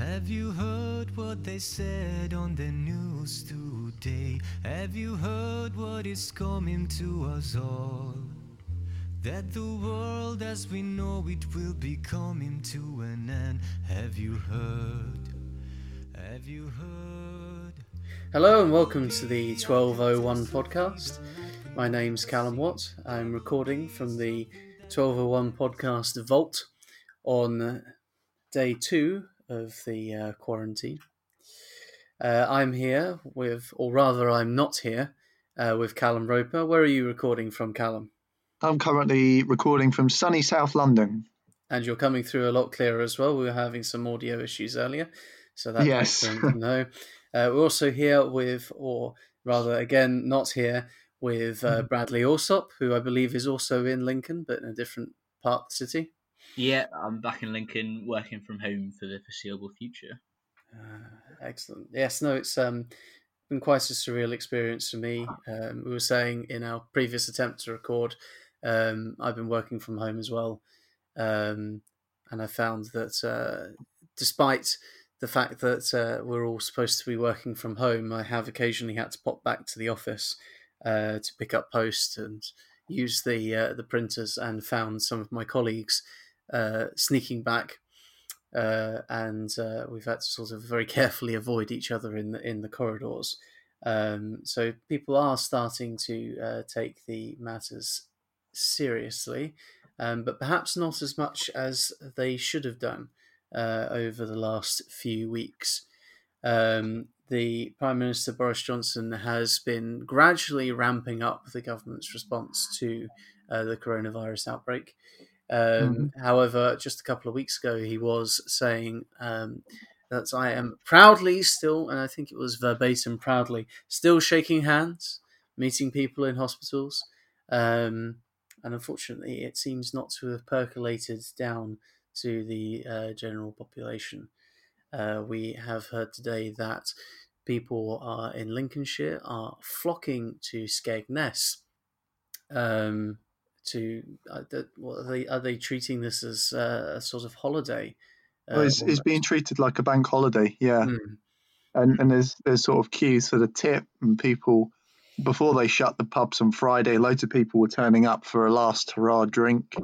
Have you heard what they said on the news today? Have you heard what is coming to us all? That the world as we know it will be coming to an end. Have you heard? Have you heard? Hello and welcome to the 1201 podcast. My name's Callum Watt. I'm recording from the 1201 podcast vault on day two of the uh, quarantine. Uh, I'm here with, or rather, I'm not here uh, with Callum Roper. Where are you recording from, Callum? I'm currently recording from sunny South London. And you're coming through a lot clearer as well. We were having some audio issues earlier, so that's Yes. know. Uh, we're also here with, or rather, again, not here with uh, Bradley Alsop, who I believe is also in Lincoln, but in a different part of the city. Yeah, I'm back in Lincoln working from home for the foreseeable future. Uh, excellent. Yes, no, it's um, been quite a surreal experience for me. Um, we were saying in our previous attempt to record, um, I've been working from home as well, um, and I found that uh, despite the fact that uh, we're all supposed to be working from home, I have occasionally had to pop back to the office uh, to pick up post and use the uh, the printers, and found some of my colleagues sneaking back uh, and uh, we've had to sort of very carefully avoid each other in the in the corridors. Um, so people are starting to uh, take the matters seriously, um, but perhaps not as much as they should have done uh, over the last few weeks. Um, the Prime Minister Boris Johnson has been gradually ramping up the government's response to uh, the coronavirus outbreak. Um, However, just a couple of weeks ago, he was saying um, that I am proudly still, and I think it was verbatim proudly, still shaking hands, meeting people in hospitals. Um, and unfortunately, it seems not to have percolated down to the uh, general population. Uh, we have heard today that people are in Lincolnshire are flocking to Skegness um, to uh, that, are they are they treating this as uh, a sort of holiday? Uh, Well, it's, it's being treated like a bank holiday, yeah. Mm, And and there's there's sort of queues for the tip, and people before they shut the pubs on Friday, loads of people were turning up for a last hurrah drink.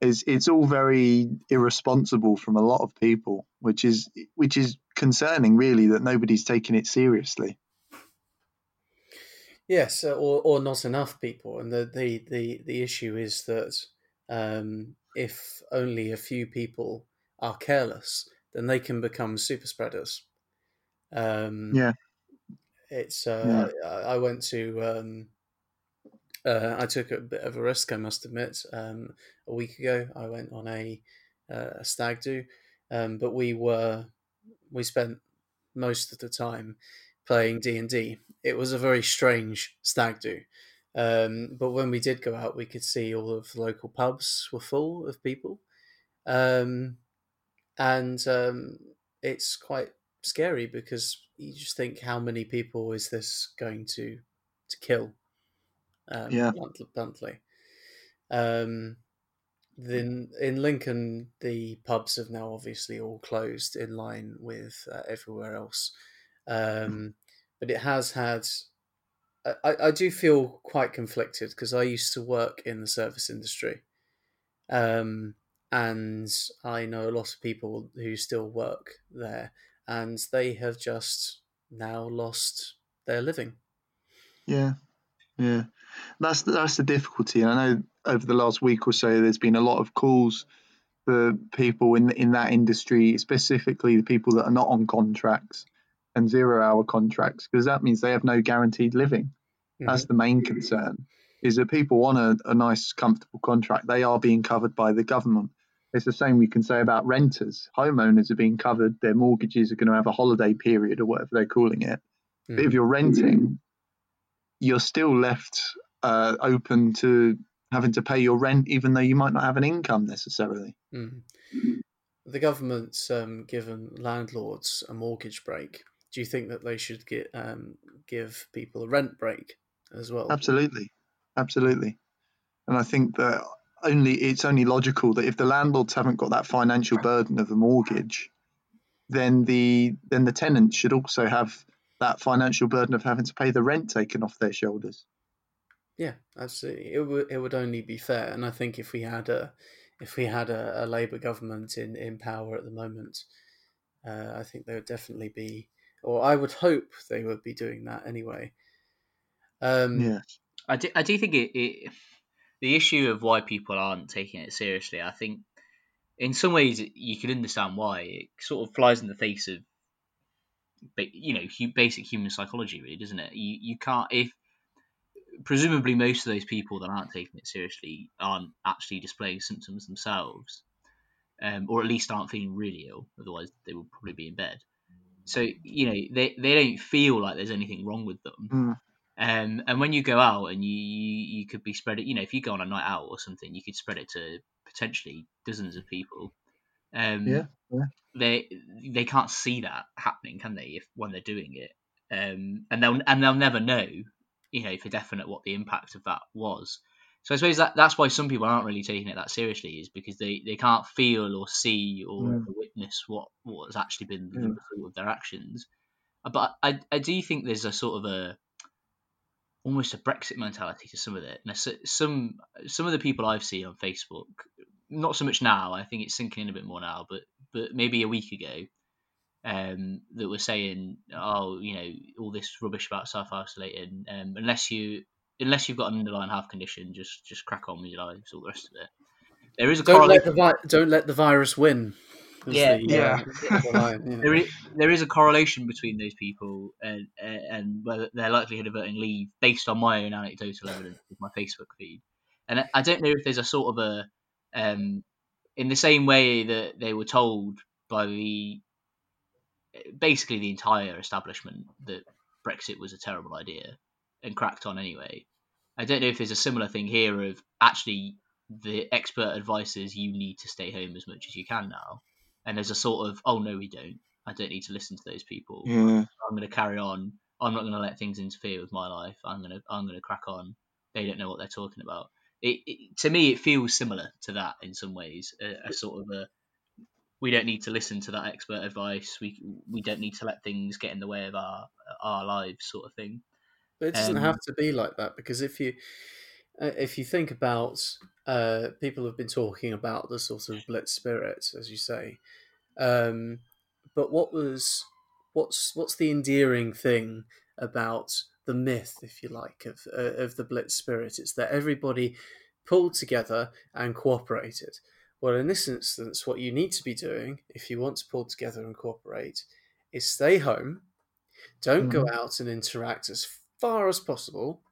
It's it's all very irresponsible from a lot of people, which is which is concerning, really, that nobody's taking it seriously. Yes, uh, or or not enough people, and the the the, the issue is that um, if only a few people are careless, then they can become super spreaders. Um, Yeah. it's uh, I, I went to um, uh, I took a bit of a risk, I must admit. Um, a week ago, I went on a, uh, a stag do, um, but we were we spent most of the time playing D and D. It was a very strange stag do, um, but when we did go out, we could see all of the local pubs were full of people, um, and um, it's quite scary because you just think how many people is this going to to kill? Um, Yeah. blunt- bluntly. Um, then in Lincoln, the pubs have now obviously all closed in line with uh, everywhere else. Um, but it has had. I, I- do feel quite conflicted because I used to work in the service industry, um, and I know a lot of people who still work there, and they have just now lost their living. Yeah, yeah. That's that's the difficulty. And I know over the last week or so, there's been a lot of calls for people in in that industry, specifically the people that are not on contracts and zero hour contracts, because that means they have no guaranteed living. That's the main concern. Is that people want a, a nice, comfortable contract? They are being covered by the government. It's the same we can say about renters. Homeowners are being covered. Their mortgages are going to have a holiday period or whatever they're calling it. But if you're renting, you're still left uh, open to having to pay your rent, even though you might not have an income necessarily. Mm. The government's um, given landlords a mortgage break. Do you think that they should get um, give people a rent break as well? Absolutely, absolutely. And I think that only it's only logical that if the landlords haven't got that financial burden of a mortgage, then the then the tenants should also have that financial burden of having to pay the rent taken off their shoulders. Yeah, absolutely. It would it would only be fair, and I think if we had a if we had a, a Labour government in, in power at the moment, uh, I think there would definitely be, or I would hope they would be doing that anyway. Um, Yeah, I do, I do think it, it the issue of why people aren't taking it seriously. I think in some ways you can understand why it sort of flies in the face of, ba- you know, basic human psychology, really, doesn't it? You you can't if presumably most of those people that aren't taking it seriously aren't actually displaying symptoms themselves, um, or at least aren't feeling really ill. Otherwise, they would probably be in bed. So you know they, they don't feel like there's anything wrong with them. Mm. Um, and when you go out and you, you you could be spread it, you know, if you go on a night out or something, you could spread it to potentially dozens of people. Um, Yeah, yeah. They they can't see that happening, can they? If when they're doing it, um, and they'll and they'll never know, you know, for definite what the impact of that was. So I suppose that that's why some people aren't really taking it that seriously, is because they, they can't feel or see or Mm. witness what what has actually been the Mm. result of their actions. But I I do think there's a sort of a almost a Brexit mentality to some of it. Now, some some of the people I've seen on Facebook, not so much now. I think it's sinking in a bit more now, but but maybe a week ago, um, that were saying, oh, you know, all this rubbish about self isolating, um, unless you unless you've got an underlying health condition, just just crack on with your lives, all the rest of it. There is a don't let correlation. the vi- don't let the virus win. Yeah, the, yeah. uh, the line, you know. there is, there is a correlation between those people and and whether their likelihood of earning leave based on my own anecdotal evidence with my Facebook feed. And I- I don't know if there's a sort of a um, in the same way that they were told by the basically the entire establishment that Brexit was a terrible idea and cracked on anyway. I don't know if there's a similar thing here of actually the expert advice is you need to stay home as much as you can now. And there's a sort of oh no we don't. I don't need to listen to those people. Yeah, i'm going to carry on. I'm not going to let things interfere with my life. I'm going to i'm going to crack on. They don't know what they're talking about. It, it to me it feels similar to that in some ways a, a sort of a we don't need to listen to that expert advice. We we don't need to let things get in the way of our our lives sort of thing But it doesn't have to be like that because if you uh, if you think about uh, people have been talking about the sort of blitz spirit, as you say, um, but what was what's what's the endearing thing about the myth, if you like, of uh, of the blitz spirit? It's that everybody pulled together and cooperated. Well, in this instance, what you need to be doing if you want to pull together and cooperate is stay home, don't go out and interact as far as possible,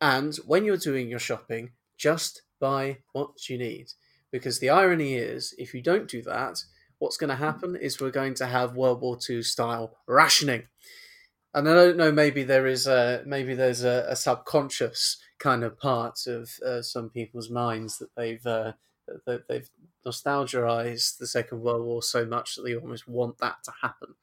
and when you're doing your shopping, just buy what you need. Because the irony is, if you don't do that, what's going to happen is we're going to have World War II style rationing. And I don't know, maybe there is a maybe there's a, a subconscious kind of part of uh, some people's minds that they've uh, that they've nostalgized the Second World War so much that they almost want that to happen.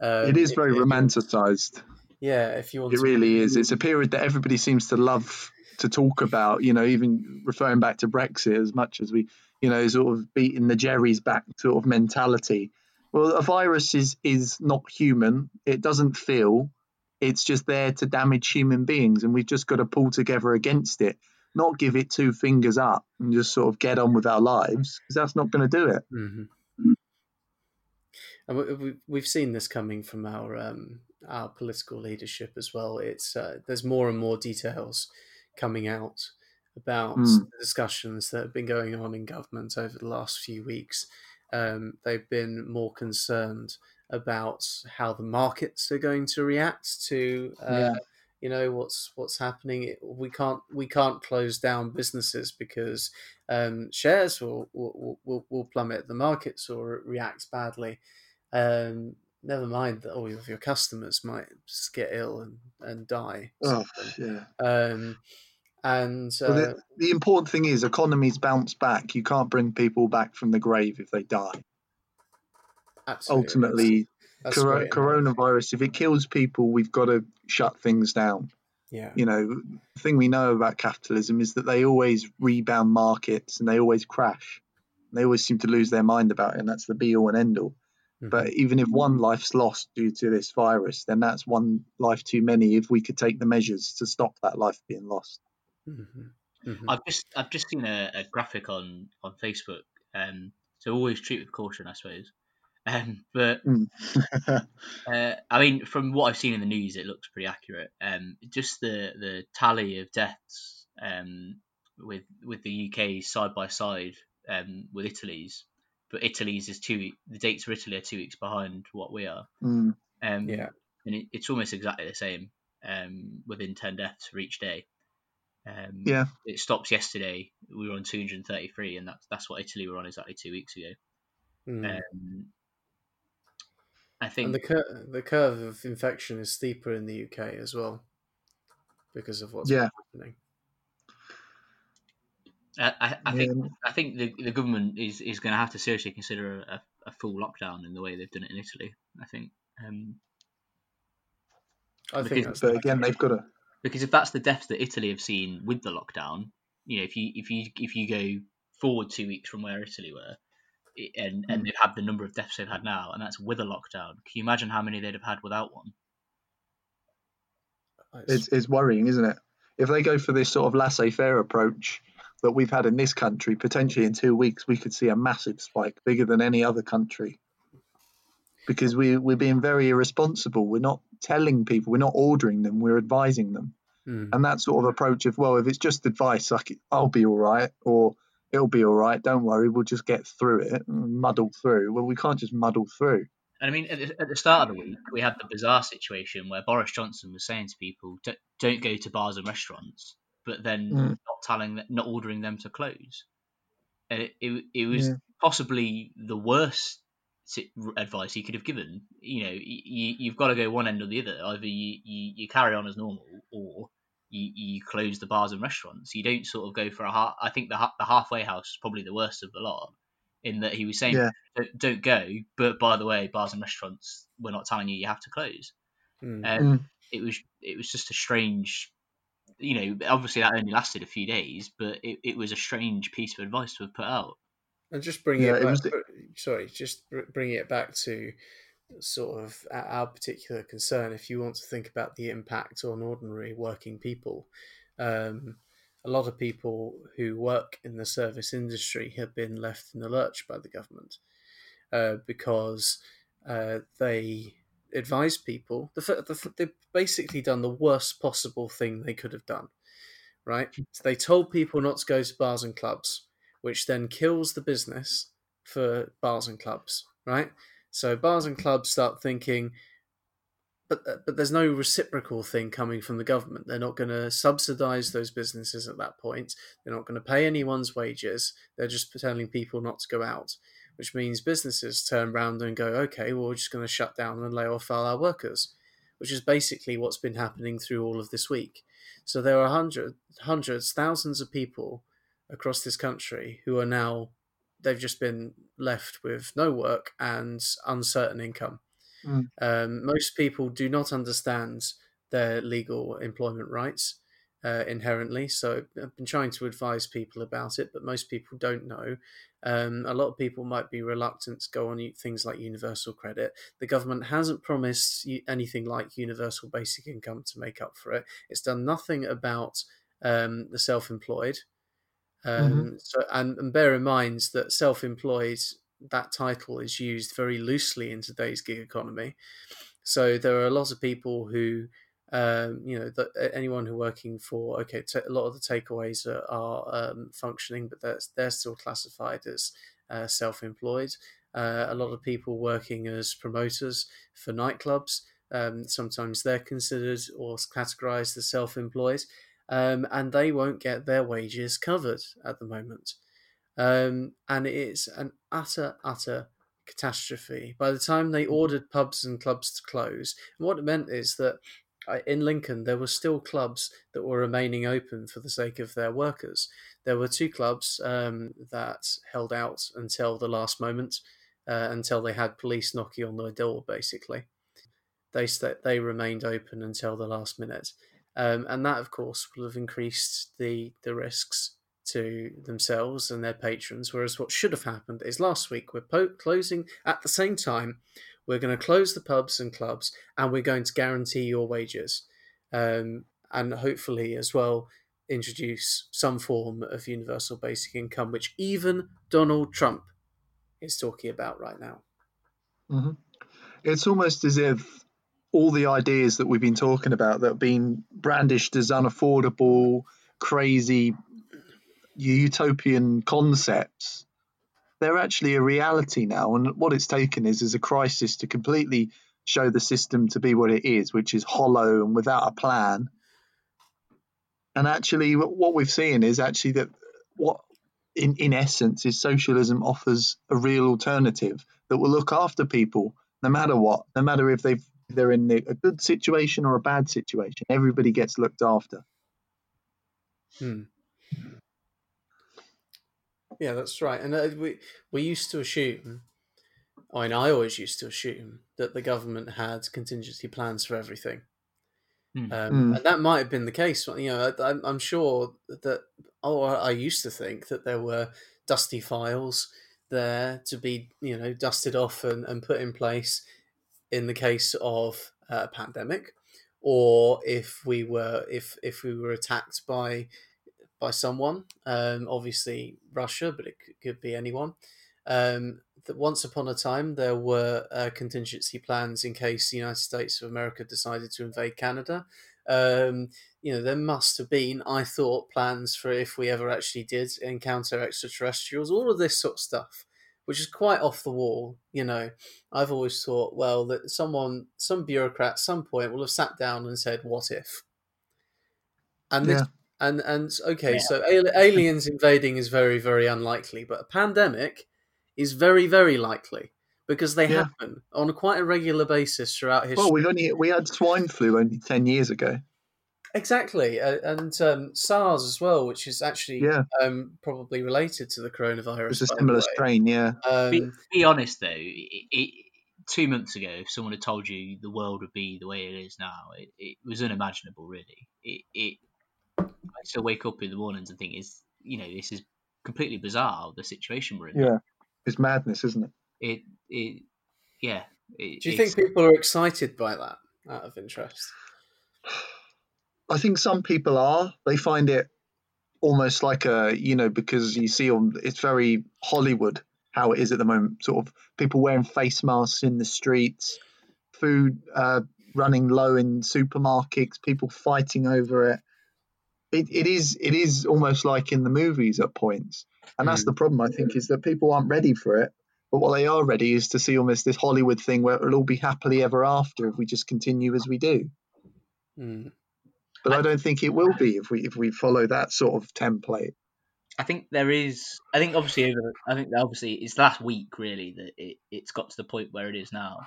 Um, it is very if you- romanticized. Yeah, if you want It to really is. It's a period that everybody seems to love to talk about. You know, even referring back to Brexit as much as we, you know, sort of beating the Jerry's back sort of mentality. Well, a virus is is not human. It doesn't feel. It's just there to damage human beings, and we've just got to pull together against it. Not give it two fingers up and just sort of get on with our lives because that's not going to do it. hmm And we- we, we've seen this coming from our um, our political leadership as well. It's uh, there's more and more details coming out about Mm. the discussions that have been going on in government over the last few weeks. Um, they've been more concerned about how the markets are going to react to uh, Yeah. you know what's what's happening. It- We can't we can't close down businesses because um, shares will, will will will plummet. The markets will react badly. Um, never mind that all of your customers might just get ill and, and die. Oh, yeah. Um, and uh, Well, the, the important thing is economies bounce back. You can't bring people back from the grave if they die. absolutely, Ultimately, that's coro- great. coronavirus, if it kills people, we've got to shut things down. yeah, You know, the thing we know about capitalism is that they always rebound markets and they always crash. They always seem to lose their mind about it, and that's the be all and end all. But even if one life's lost due to this virus, then that's one life too many. If we could take the measures to stop that life being lost. Mhm. Mhm. I've just I've just seen a, a graphic on on Facebook. Um, so always treat with caution, I suppose. Um, but Mm. uh, I mean, from what I've seen in the news, it looks pretty accurate. Um, just the the tally of deaths um, with with the UK side by side um, with Italy's, but Italy's is two. week- The dates for Italy are two weeks behind what we are. Mm. Um, Yeah. and it, it's almost exactly the same. Um, within ten deaths for each day. Um, Yeah. it stops yesterday. We were on 233, and that's that's what Italy were on exactly two weeks ago. Mm. Um, I think and the cur- the curve of infection is steeper in the UK as well because of what's Yeah. happening. I, I, I think Yeah. I think the the government is, is going to have to seriously consider a, a full lockdown in the way they've done it in Italy. I think um, I Because- think that's But again, they've got to. because if that's the deaths that Italy have seen with the lockdown, you know, if you if you if you go forward two weeks from where Italy were, i- and and hmm. they've had the number of deaths they've had now, and that's with a lockdown, can you imagine how many they'd have had without one? It's, it's worrying, isn't it? If they go for this sort of laissez faire approach that we've had in this country, potentially in two weeks, we could see a massive spike, bigger than any other country. Because we, we're being very irresponsible. We're not telling people, we're not ordering them, we're advising them. Mm. And that sort of approach of, well, if it's just advice, like I'll be all right, or it'll be all right, don't worry, we'll just get through it, muddle through. Well, we can't just muddle through. And I mean, at the, at the start of the week, we had the bizarre situation where Boris Johnson was saying to people, "Don't, don't go to bars and restaurants," but then Mm. not telling, them, not ordering them to close. And it, it, it was Yeah. possibly the worst advice he could have given. You know, you, you've got to go one end or the other. Either you, you, you carry on as normal, or you, you close the bars and restaurants. You don't sort of go for a half. I think the the halfway house is probably the worst of the lot. In that he was saying, Yeah. don't, don't go. But by the way, bars and restaurants, we're not telling you you have to close. Mm. Um, Mm. It was it was just a strange, you know. Obviously, that only lasted a few days, but it, it was a strange piece of advice to have put out. And just bring Yeah, it it back, was- sorry, just br- bringing it back to sort of our our particular concern. If you want to think about the impact on ordinary working people, um, a lot of people who work in the service industry have been left in the lurch by the government uh, because uh, they advise people. The, the, they've basically done the worst possible thing they could have done, right? So they told people not to go to bars and clubs, which then kills the business for bars and clubs, right? So bars and clubs start thinking, but uh, but there's no reciprocal thing coming from the government. They're not going to subsidize those businesses at that point. They're not going to pay anyone's wages. They're just telling people not to go out, which means businesses turn around and go, okay, well, we're just going to shut down and lay off all our workers, which is basically what's been happening through all of this week. So there are hundreds, hundreds, thousands of people across this country who are now they've just been left with no work and uncertain income. Mm. Um, most people do not understand their legal employment rights uh, inherently, so I've been trying to advise people about it, but most people don't know. Um, a lot of people might be reluctant to go on things like universal credit. The government hasn't promised anything like universal basic income to make up for it. It's done nothing about um, the self-employed. Um, So, and, and bear in mind that self-employed that title is used very loosely in today's gig economy. So there are a lot of people who, um, you know, that anyone who working for okay, t- a lot of the takeaways are, are um, functioning, but they're they're still classified as uh, self-employed. Uh, a lot of people working as promoters for nightclubs. Um, sometimes they're considered or categorized as self-employed, um, and they won't get their wages covered at the moment. Um, and it's an utter, utter catastrophe. By the time they ordered pubs and clubs to close, and what it meant is that in Lincoln there were still clubs that were remaining open for the sake of their workers. There were two clubs um, that held out until the last moment, uh, until they had police knocking on their door, basically. They they remained open until the last minute, um, and that, of course, will have increased the the risks to themselves and their patrons. Whereas what should have happened is last week we're po- closing at the same time. We're going to close the pubs and clubs, and we're going to guarantee your wages, um, and hopefully as well introduce some form of universal basic income, which even Donald Trump is talking about right now. hmm It's almost as if all the ideas that we've been talking about that have been brandished as unaffordable, crazy, utopian concepts, they're actually a reality now. And what it's taken is is a crisis to completely show the system to be what it is, which is hollow and without a plan. And actually, what we've seen is actually that what, in, in essence, is socialism offers a real alternative that will look after people no matter what, no matter if they've they're in a good situation or a bad situation. Everybody gets looked after. Hmm. Yeah, that's right. And uh, we we used to assume, I mean, I always used to assume that the government had contingency plans for everything, Hmm. um, Mm. and that might have been the case. You know, I, I'm- I'm sure that. Oh, I I used to think that there were dusty files there to be, you know, dusted off and, and put in place in the case of uh, a pandemic, or if we were if if we were attacked by by someone, um, obviously Russia, but it could, be anyone. Um, that once upon a time there were uh, contingency plans in case the United States of America decided to invade Canada. Um, you know, there must have been, I thought, plans for if we ever actually did encounter extraterrestrials, all of this sort of stuff, which is quite off the wall. You know, I've always thought, well, that someone, some bureaucrat at some point will have sat down and said, what if? And this Yeah. And and okay, Yeah. so al- aliens invading is very very unlikely, but a pandemic is very very likely because they Yeah. happen on a quite a regular basis throughout history. Well, we've only we had swine flu only ten years ago. exactly, uh, and um, SARS as well, which is actually Yeah. um, probably related to the coronavirus. It was a similar way. strain. Yeah. be, Um, be honest though, it, it, two months ago, if someone had told you the world would be the way it is now, it, it was unimaginable. Really, it, it. I still wake up in the mornings and think, is you know, this is completely bizarre. The situation we're in. Yeah. It's madness, isn't it? It, it, yeah. It, do you think people are excited by that? Out of interest, I think some people are. They find it almost like a, you know, because you see on it's very Hollywood how it is at the moment. Sort of people wearing face masks in the streets, food uh, running low in supermarkets, people fighting over it. It, it is it is almost like in the movies at points, and that's Mm. the problem. I think is that people aren't ready for it. But what they are ready is to see almost this Hollywood thing where it'll all be happily ever after if we just continue as we do. Hmm. But I- I don't think it will be if we if we follow that sort of template. I think there is. I think obviously over. I think obviously it's last week really that it it's got to the point where it is now.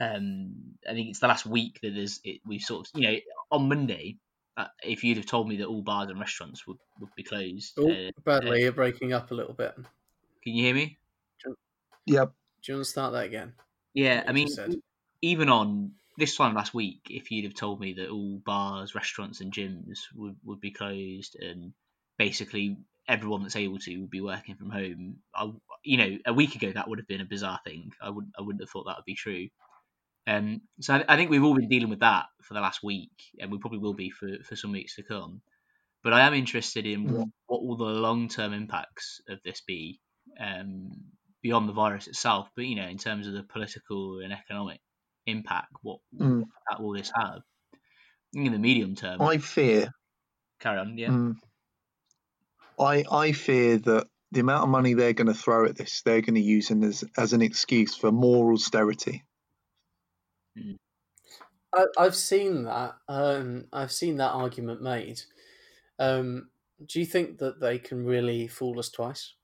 Um, I think it's the last week that there's it. We've sort of you know on Monday, if you'd have told me that all bars and restaurants would, would be closed, Oh, uh, Bradley, you're breaking up a little bit. Can you hear me? Yep. Do you want to start that again? Yeah, what I mean, just said. even on this time last week, if you'd have told me that all bars, restaurants, and gyms would, would be closed and basically everyone that's able to would be working from home, I, you know, a week ago that would have been a bizarre thing. I wouldn't, I wouldn't have thought that would be true. Um, so I, I think we've all been dealing with that for the last week, and we probably will be for, for some weeks to come. But I am interested in what, what will the long term impacts of this be um, beyond the virus itself, but you know, in terms of the political and economic impact, what, Mm. what impact will this have? In the medium term, I fear. carry on, yeah. mm, I I fear that the amount of money they're going to throw at this, they're going to use as as an excuse for more austerity. I, I've seen that. Um, I've seen that argument made. Um, do you think that they can really fool us twice?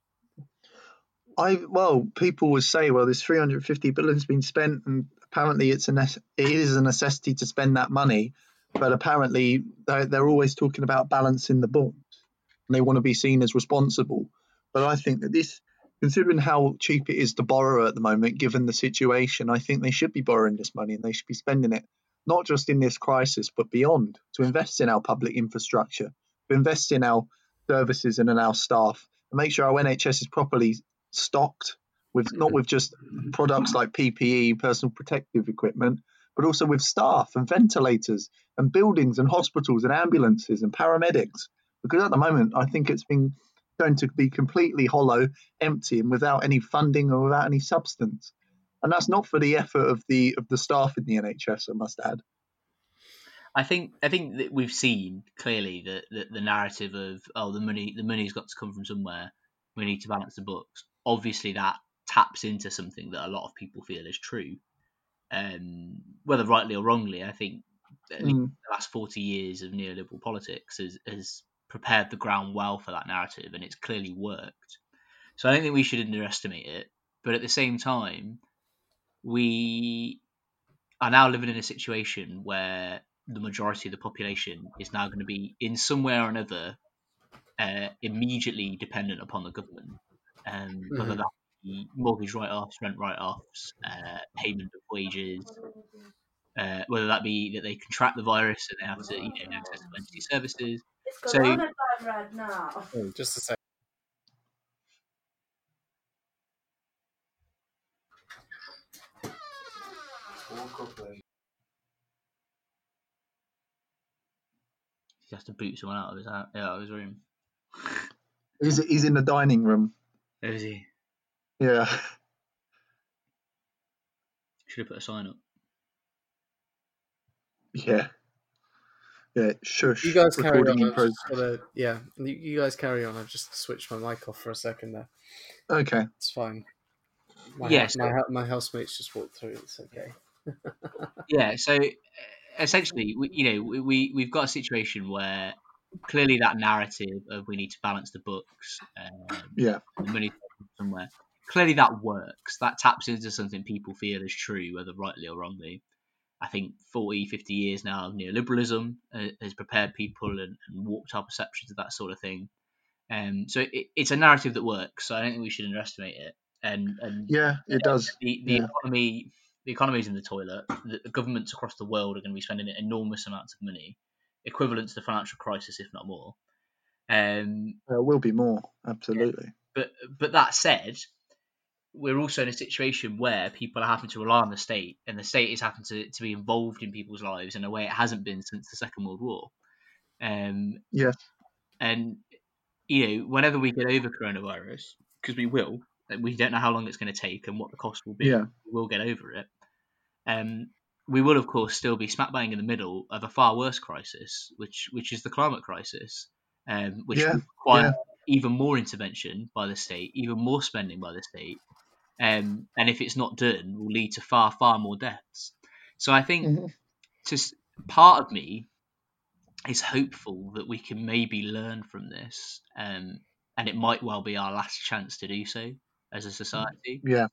I well, people would say, well, there's 350 billions been spent, and apparently it's a nece- it is a necessity to spend that money, but apparently they're, they're always talking about balancing the books, and they want to be seen as responsible. But I think that this, considering how cheap it is to borrow at the moment, given the situation, I think they should be borrowing this money and they should be spending it not just in this crisis but beyond to invest in our public infrastructure, to invest in our services and in our staff and make sure our NHS is properly stocked with not with just products like PPE, personal protective equipment, but also with staff and ventilators and buildings and hospitals and ambulances and paramedics. Because at the moment, I think it's been going to be completely hollow, empty, and without any funding or without any substance. And that's not for the effort of the of the staff in the NHS, I must add. I think I think that we've seen clearly that the, the, narrative of oh the money the money's got to come from somewhere. We need to balance the books. Obviously, that taps into something that a lot of people feel is true, um, whether rightly or wrongly. I think mm. the last forty years of neoliberal politics has, has prepared the ground well for that narrative, and it's clearly worked. So I don't think we should underestimate it. But at the same time, we are now living in a situation where the majority of the population is now going to be in some way or another uh, immediately dependent upon the government, um, mm-hmm. whether that be mortgage write-offs, rent write-offs, uh, payment of wages, uh, whether that be that they contract the virus and they have to you know access emergency services. It's so, time right now. Oh, just a second. He has to boot someone out of his out, out of his room. He's he's in the dining room. Oh, is he? Yeah. Should have put a sign up. Yeah. Yeah, shush. You guys carry on. Gotta, yeah, you, guys carry on. I've just switched my mic off for a second there. Okay. It's fine. My, yes. my, my housemates just walked through. It's okay. yeah, so essentially, we, you know, we we've got a situation where clearly that narrative of we need to balance the books, um, yeah, the money somewhere. Clearly, that works. That taps into something people feel is true, whether rightly or wrongly. I think 40, 50 years now of neoliberalism uh, has prepared people and, and, warped our perceptions of that sort of thing. Um, so it, it's a narrative that works. So I don't think we should underestimate it. And, and yeah, it does. The, the yeah. economy the economy's in the toilet. The, the governments across the world are going to be spending enormous amounts of money, equivalent to the financial crisis, if not more. Um, there will be more, absolutely. But but that said, we're also in a situation where people are having to rely on the state, and the state is having to, to be involved in people's lives in a way it hasn't been since the Second World War. Um, yeah. And you know, whenever we get over coronavirus, because we will, we don't know how long it's going to take and what the cost will be. Yeah. We'll get over it. Um, we will, of course, still be smack bang in the middle of a far worse crisis, which which is the climate crisis, um, which yeah. require yeah. even more intervention by the state, even more spending by the state, um, and if it's not done, will lead to far far more deaths. So I think, mm-hmm. just part of me is hopeful that we can maybe learn from this, um, and it might well be our last chance to do so as a society. Yeah.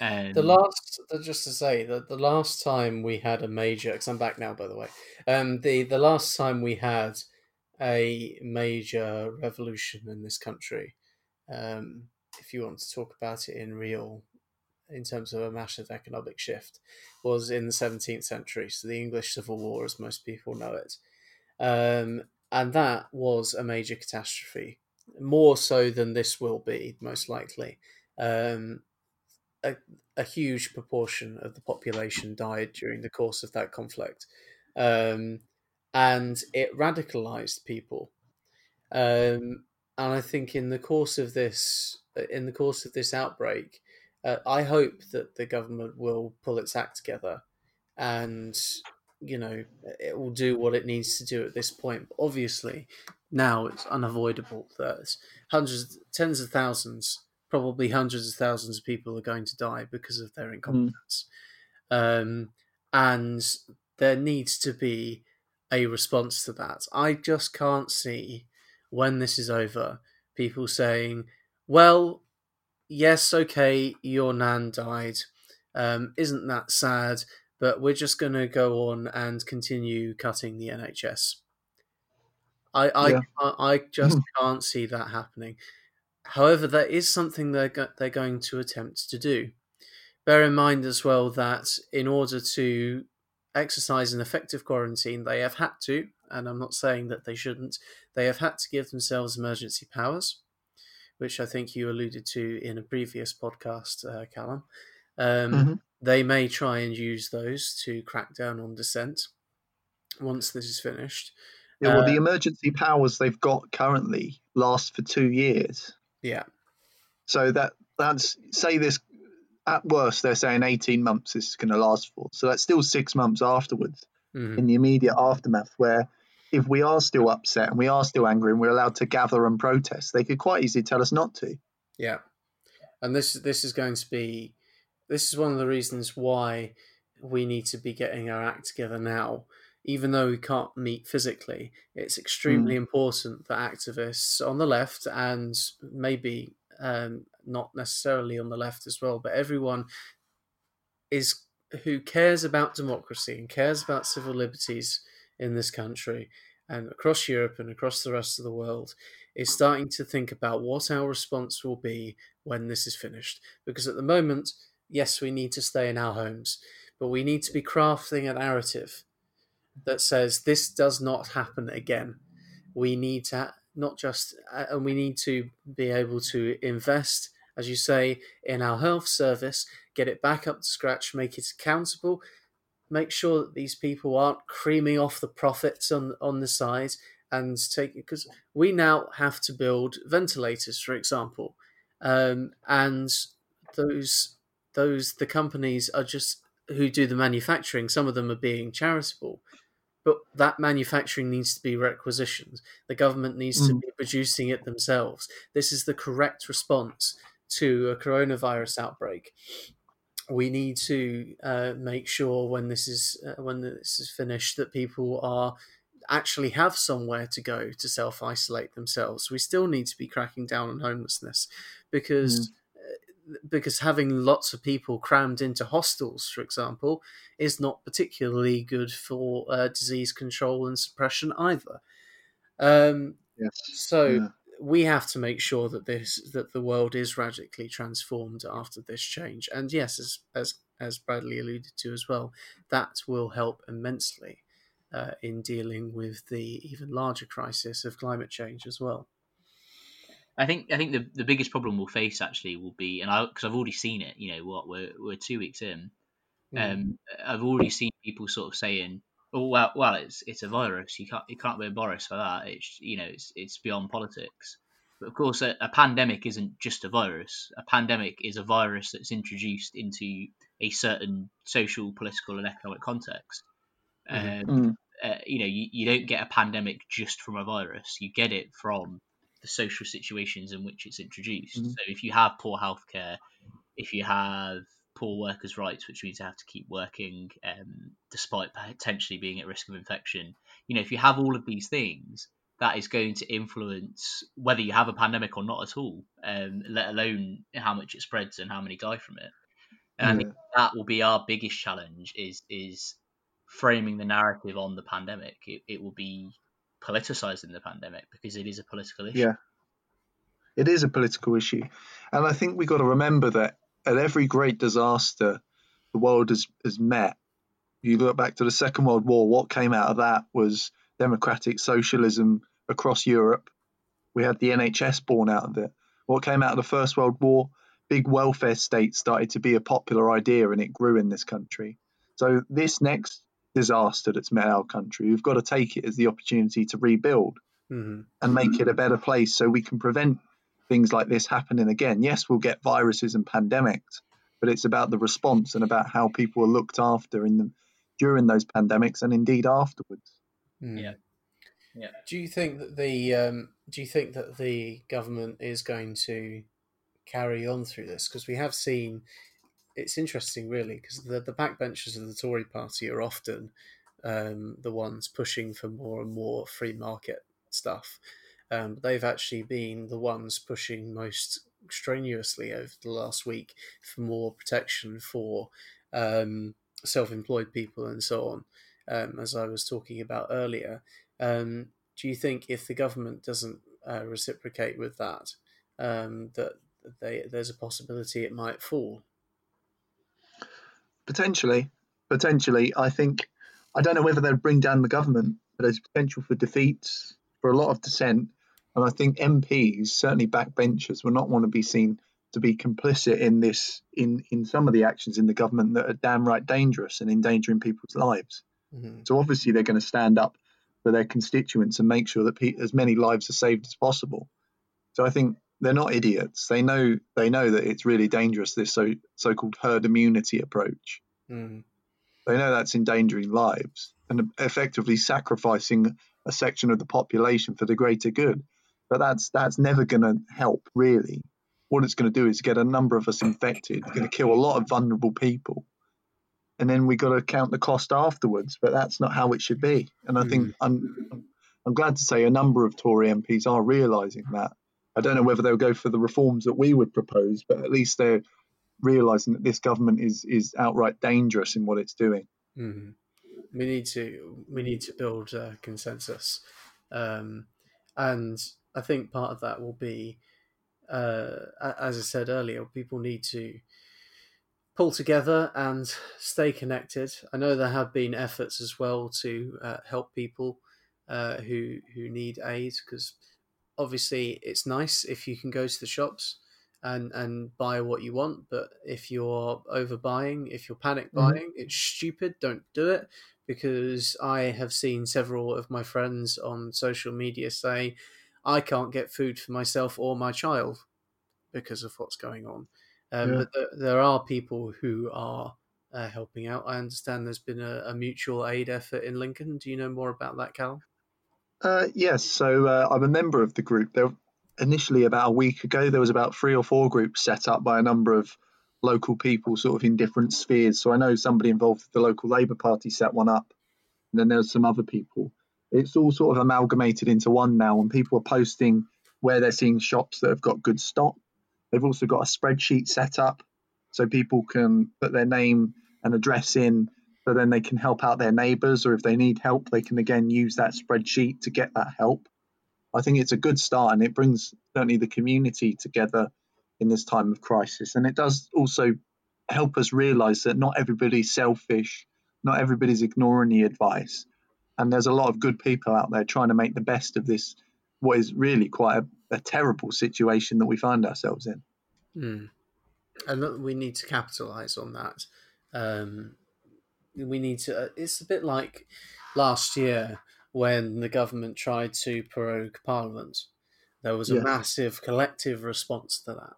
Um, the last, just to say that the last time we had a major, because I'm back now, by the way. Um, the the last time we had a major revolution in this country, um, if you want to talk about it in real, in terms of a massive economic shift, was in the 17th century. So the English Civil War, as most people know it, um, and that was a major catastrophe, more so than this will be, most likely. Um, a, a huge proportion of the population died during the course of that conflict. Um, and it radicalized people. Um, and I think in the course of this, in the course of this outbreak, uh, I hope that the government will pull its act together, and you know it will do what it needs to do at this point. But obviously, now it's unavoidable that hundreds, tens of thousands probably hundreds of thousands of people are going to die because of their incompetence. Mm. Um, and there needs to be a response to that. I just can't see when this is over people saying, well, yes, okay, your nan died. Um, isn't that sad? But we're just going to go on and continue cutting the NHS. I I, yeah. I, I just can't see that happening. However, there is something they're, go- they're going to attempt to do. Bear in mind as well that in order to exercise an effective quarantine, they have had to, and I'm not saying that they shouldn't, they have had to give themselves emergency powers, which I think you alluded to in a previous podcast, uh, Callum. Um, Mhm. They may try and use those to crack down on dissent once this is finished. Yeah, well, the Uh, emergency powers they've got currently last for two years. Yeah, So that that's say this at worst they're saying 18 months this is going to last for. So that's still six months afterwards Mhm. in the immediate aftermath where if we are still upset and we are still angry and we're allowed to gather and protest, they could quite easily tell us not to. Yeah, and this this is going to be this is one of the reasons why we need to be getting our act together now. Even though we can't meet physically, it's extremely important that activists on the left and maybe um, not necessarily on the left as well, but everyone is who cares about democracy and cares about civil liberties in this country and across Europe and across the rest of the world is starting to think about what our response will be when this is finished. Because at the moment, yes, we need to stay in our homes, but we need to be crafting a narrative that says this does not happen again. We need to not just, uh, and we need to be able to invest, as you say, in our health service, get it back up to scratch, make it accountable, make sure that these people aren't creaming off the profits on on the side and take because we now have to build ventilators, for example, um, and those those the companies are just who do the manufacturing. Some of them are being charitable, but that manufacturing needs to be requisitioned. The government needs to Mm. be producing it themselves. This is the correct response to a coronavirus outbreak. We need to uh, make sure when this is uh, when this is finished that people are actually have somewhere to go to self isolate themselves. We still need to be cracking down on homelessness because uh, because having lots of people crammed into hostels, for example, is not particularly good for uh, disease control and suppression either. Um, Yes. so Yeah. We have to make sure that this that the world is radically transformed after this change. And yes, as as as Bradley alluded to as well, that will help immensely uh, in dealing with the even larger crisis of climate change as well. I think I think the, the biggest problem we'll face actually will be, and I because I've already seen it. You know what? We're we're two weeks in. Mm. Um, I've already seen people sort of saying, "Oh well, well, it's it's a virus. You can't you can't blame Boris for that. It's you know it's it's beyond politics." But of course, a, a pandemic isn't just a virus. A pandemic is a virus that's introduced into a certain social, political, and economic context. Mhm. Um, Mm. uh, you know, you, you don't get a pandemic just from a virus. You get it from the social situations in which it's introduced. Mhm. So if you have poor healthcare, if you have poor workers' rights, which means they have to keep working um, despite potentially being at risk of infection, you know, if you have all of these things, that is going to influence whether you have a pandemic or not at all, um, let alone how much it spreads and how many die from it. And I think that will be our biggest challenge is is framing the narrative on the pandemic. It, it will be politicizing the pandemic because it is a political issue. Yeah. It is a political issue. And I think we've got to remember that at every great disaster the world has, has met, you look back to the Second World War, what came out of that was democratic socialism across Europe. We had the NHS born out of it. What came out of the First World War, big welfare states started to be a popular idea and it grew in this country. So, this next disaster that's met our country, we've got to take it as the opportunity to rebuild Mhm. and make it a better place so we can prevent things like this happening again. Yes, we'll get viruses and pandemics, but it's about the response and about how people are looked after in them during those pandemics and indeed afterwards. Mm. Yeah. Yeah. Do you think that the um, do you think that the government is going to carry on through this? Because we have seen it's interesting, really, because the the backbenchers of the Tory party are often um, the ones pushing for more and more free market stuff. Um, they've actually been the ones pushing most strenuously over the last week for more protection for um, self-employed people and so on. Um, as I was talking about earlier, um, do you think if the government doesn't uh, reciprocate with that, um, that they, there's a possibility it might fall? Potentially, potentially, I think I don't know whether they'd bring down the government but there's potential for defeats, for a lot of dissent. And I think MPs, certainly backbenchers, will not want to be seen to be complicit in this, in, in some of the actions in the government that are damn right dangerous and endangering people's lives. Mhm. So obviously they're going to stand up for their constituents and make sure that pe- as many lives are saved as possible. So I think they're not idiots. They know they know that it's really dangerous this so so-called herd immunity approach. Mm. They know that's endangering lives and effectively sacrificing a section of the population for the greater good. But that's that's never going to help really. What it's going to do is get a number of us infected. It's going to kill a lot of vulnerable people, and then we got to count the cost afterwards. But that's not how it should be. And I think I'm I'm glad to say a number of Tory MPs are realising that. I don't know whether they'll go for the reforms that we would propose, but at least they're realising that this government is is outright dangerous in what it's doing. Mhm. We need to we need to build uh, consensus, um, and I think part of that will be, uh, as I said earlier, people need to pull together and stay connected. I know there have been efforts as well to uh, help people uh, who who need aid because obviously it's nice if you can go to the shops and and buy what you want but if you're overbuying if you're panic Mhm. buying it's stupid don't do it because i have seen several of my friends on social media say i can't get food for myself or my child because of what's going on um, Yeah. but there, there are people who are uh, helping out i understand there's been a, a mutual aid effort in lincoln do you know more about that cal Uh, yes, so uh, I'm a member of the group. There, initially, about a week ago, there was about three or four groups set up by a number of local people, sort of in different spheres. So I know somebody involved with the local Labour Party set one up, and then there's some other people. It's all sort of amalgamated into one now, and people are posting where they're seeing shops that have got good stock. They've also got a spreadsheet set up so people can put their name and address in so then they can help out their neighbours or if they need help they can again use that spreadsheet to get that help. I think it's a good start and it brings certainly the community together in this time of crisis. And it does also help us realize that not everybody's selfish not everybody's ignoring the advice and there's a lot of good people out there trying to make the best of this what is really quite a, a terrible situation that we find ourselves in Mm. And we need to capitalize on that. Um, we need to. uh, It's a bit like last year when the government tried to prorogue Parliament. There was a Yes. massive collective response to that.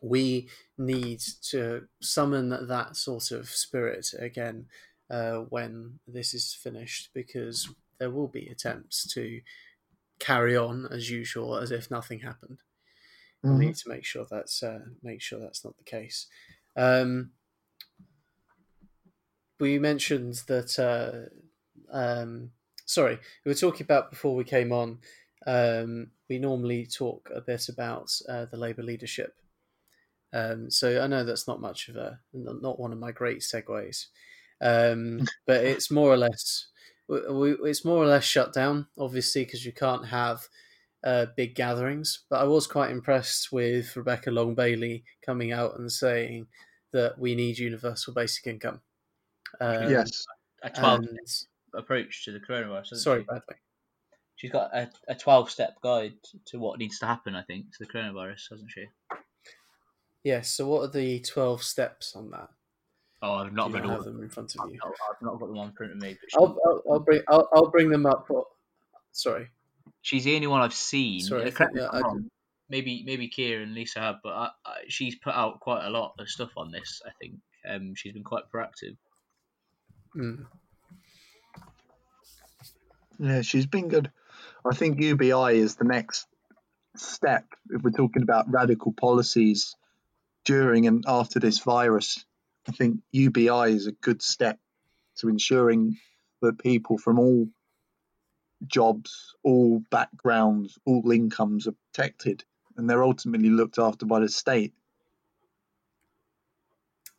We need to summon that sort of spirit again uh, when this is finished, because there will be attempts to carry on as usual, as if nothing happened. We Mhm. need to make sure that's uh, make sure that's not the case. Um, we mentioned that. Uh, um, sorry, we were talking about before we came on. Um, we normally talk a bit about uh, the Labour leadership. Um, so I know that's not much of a not one of my great segues, um, but it's more or less we, we, it's more or less shut down, obviously, because you can't have uh, big gatherings. But I was quite impressed with Rebecca Long Bailey coming out and saying that we need universal basic income. Um, yes A 12 and- approach to the coronavirus. sorry, she? Bradley. She's got a, a 12 step guide to what needs to happen, I think, to the coronavirus, hasn't she? Yes. So, what are the twelve steps on that? Oh, I've not Do read all have of them. them in front of I've you? I've not got them on front of me. I'll, I'll, I'll bring I'll, I'll bring them up. But, sorry. she's the only one I've seen. Sorry, I correct think me if that I'm I. Maybe maybe Keir and Lisa have, but I, I, she's put out quite a lot of stuff on this. I think um, she's been quite proactive. Mm. Yeah, she's been good. I think UBI is the next step if we're talking about radical policies during and after this virus. I think UBI is a good step to ensuring that people from all jobs, all backgrounds, all incomes are protected and they're ultimately looked after by the state.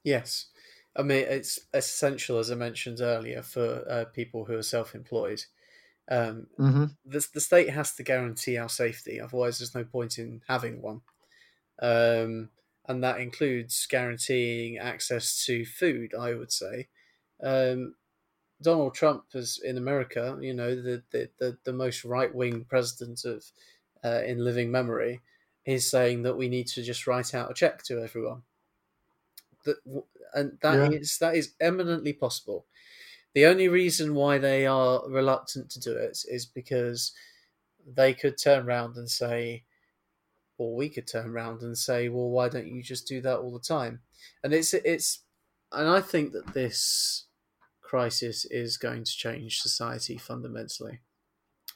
Yes. I mean, it's essential, as I mentioned earlier, for uh, people who are self-employed. Um, Mm-hmm. the, the state has to guarantee our safety, otherwise, there's no point in having one. Um, and that includes guaranteeing access to food, I would say. Um, Donald Trump is in America, you know, the the, the, the most right wing president of uh, in living memory, is saying that we need to just write out a check to everyone. That and that is Yeah. that is eminently possible. The only reason why they are reluctant to do it is because they could turn around and say, or we could turn around and say, well, why don't you just do that all the time? And it's it's, and I think that this crisis is going to change society fundamentally.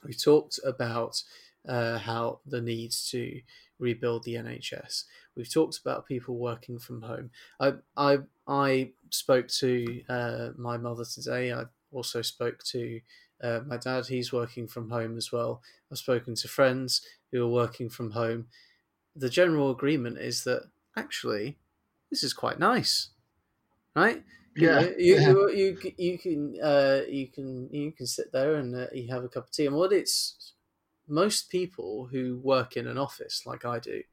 We've talked about uh, how the needs to rebuild the NHS. We've talked about people working from home. I I I spoke to uh, my mother today. I also spoke to uh, my dad. He's working from home as well. I've spoken to friends who are working from home. The general agreement is that actually this is quite nice, right? You Yeah, you, yeah. you, you, c- you can uh, you can you can sit there and uh, you have a cup of tea. And what it's most people who work in an office like I do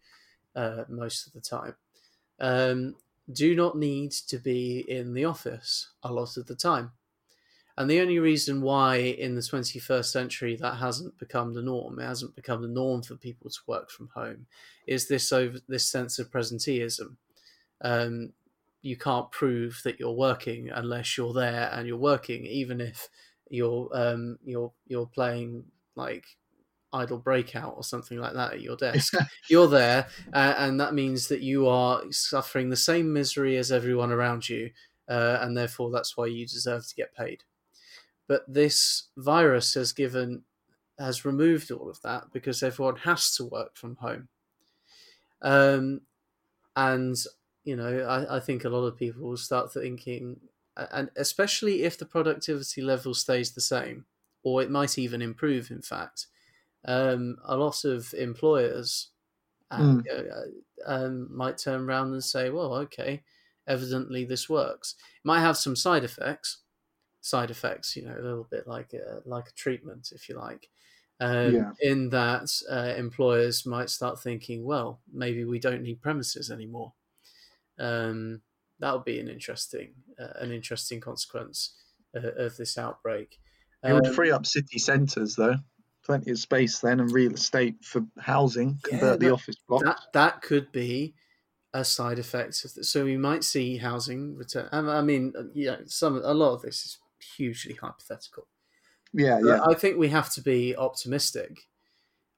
uh, most of the time um, do not need to be in the office a lot of the time. And the only reason why in the 21st century that hasn't become the norm, it hasn't become the norm for people to work from home, is this over this sense of presenteeism. Um, you can't prove that you're working unless you're there and you're working, even if you're um, you're you're playing like idle breakout or something like that at your desk. you're there, uh, and that means that you are suffering the same misery as everyone around you, uh, and therefore that's why you deserve to get paid. But this virus has given has removed all of that because everyone has to work from home. Um, and you know, I, I think a lot of people will start thinking, and especially if the productivity level stays the same, or it might even improve. In fact, um, a lot of employers uh, uh, um, might turn around and say, "Well, okay, evidently this works." It might have some side effects, side effects, you know, a little bit like a, like a treatment, if you like. Um, Yeah. In that uh, employers might start thinking, well, maybe we don't need premises anymore. Um, that would be an interesting, uh, an interesting consequence uh, of this outbreak. It would Um, free up city centres, though. Plenty of space then and real estate for housing. Yeah, Convert the office block. that that could be a side effect of the, so we might see housing return I I mean uh, yeah some a lot of this is hugely hypothetical. Yeah, yeah. I think we have to be optimistic.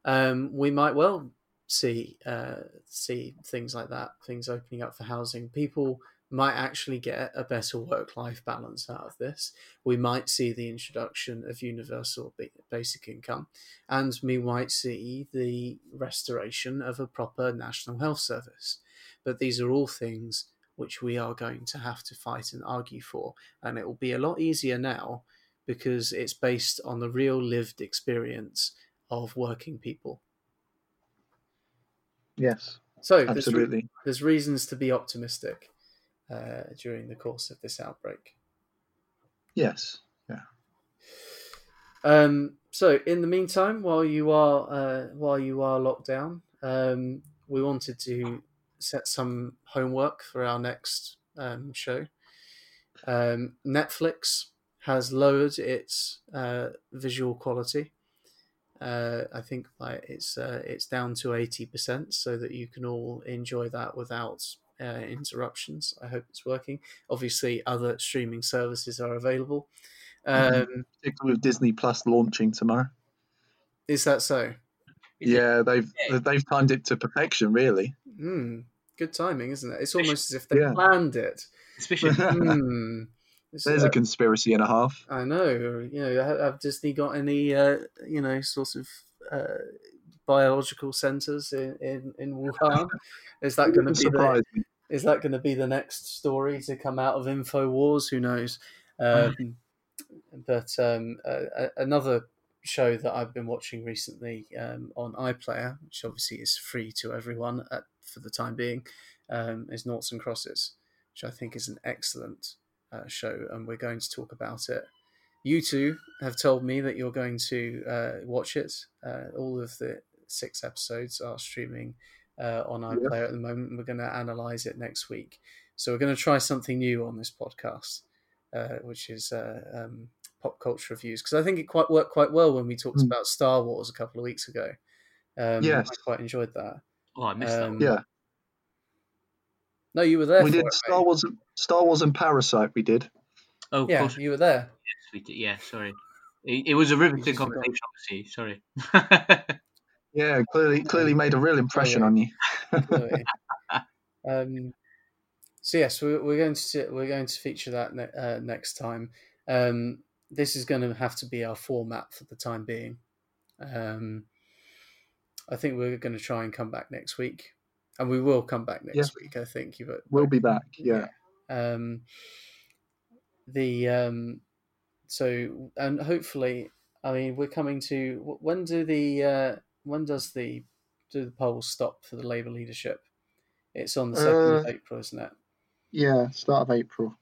Um, we might well see uh, see things like that things opening up for housing. People might actually get a better work life balance out of this. We might see the introduction of universal basic income and we might see the restoration of a proper national health service. But these are all things which we are going to have to fight and argue for and it will be a lot easier now because it's based on the real lived experience of working people Yes, so there's, re- absolutely. there's reasons to be optimistic uh, during the course of this outbreak Yes. Um, so in the meantime, while you are uh, while you are locked down, um, we wanted to set some homework for our next um, show. Um, Netflix has lowered its uh, visual quality. Uh, I think like it's uh, it's down to eighty percent, so that you can all enjoy that without uh, interruptions. I hope it's working. Obviously, other streaming services are available. Um, Mhm. Particularly with Disney Plus launching tomorrow. Is that so? Yeah, they've Yeah. they've timed it to perfection, really. Hmm. Good timing, isn't it? It's almost as if they Yeah. planned it. Hmm. There's uh, a conspiracy and a half. I know. You know, have, Disney got any, uh, you know, sort of uh, biological centers in, in, in Wuhan? Is that going to be the, me. is that going to be the next story to come out of Infowars? Who knows? Um, but um, uh, another show that I've been watching recently um, on iPlayer, which obviously is free to everyone at, for the time being, um, is Noughts and Crosses, which I think is an excellent uh, show, and we're going to talk about it. You two have told me that you're going to uh, watch it. Uh, all of the six episodes are streaming uh, on iPlayer at the moment. We're going to analyze it next week. So we're going to try something new on this podcast, uh, which is uh, um, pop culture reviews because I think it quite worked quite well when we talked Mm. about Star Wars a couple of weeks ago. Um, Yes. I quite enjoyed that. Oh, I missed Um, that. Yeah, No, you were there. we for did it, Star mate. Wars, Star Wars and Parasite. We did. Oh, Yeah, course you were there. we did. Yeah, sorry. It, it was a riveting conversation, obviously. Sorry. Yeah, clearly, clearly made a real impression yeah. on you. Um, so yes, we're, we're going to we're going to feature that ne- uh, next time. Um, this is going to have to be our format for the time being. Um, I think we're going to try and come back next week, and we will come back next Yes. week. I think you. We'll be back. Yeah. Um, the um, so and hopefully, I mean, we're coming to when do the uh, when does the do the polls stop for the Labour leadership? It's on the second of Uh, April, isn't it? Yeah, start of April.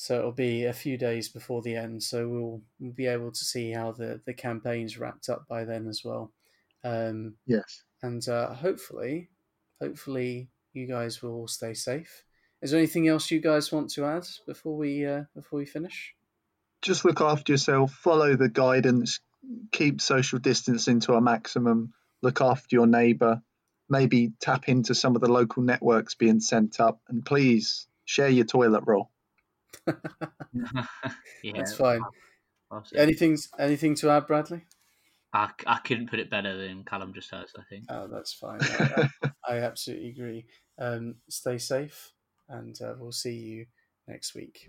So it'll be a few days before the end. So we'll, we'll be able to see how the the campaign's wrapped up by then as well. Um, Yes. and uh, hopefully, hopefully you guys will all stay safe. Is there anything else you guys want to add before we uh, before we finish? Just look after yourself. Follow the guidance. Keep social distancing to a maximum. Look after your neighbour. Maybe tap into some of the local networks being sent up, and please share your toilet roll. yeah, That's fine. I'll. Anything anything to add, Bradley? I, I couldn't put it better than Callum just has, I think. Oh, that's fine. I, I absolutely agree. Um, stay safe, and uh, we'll see you next week.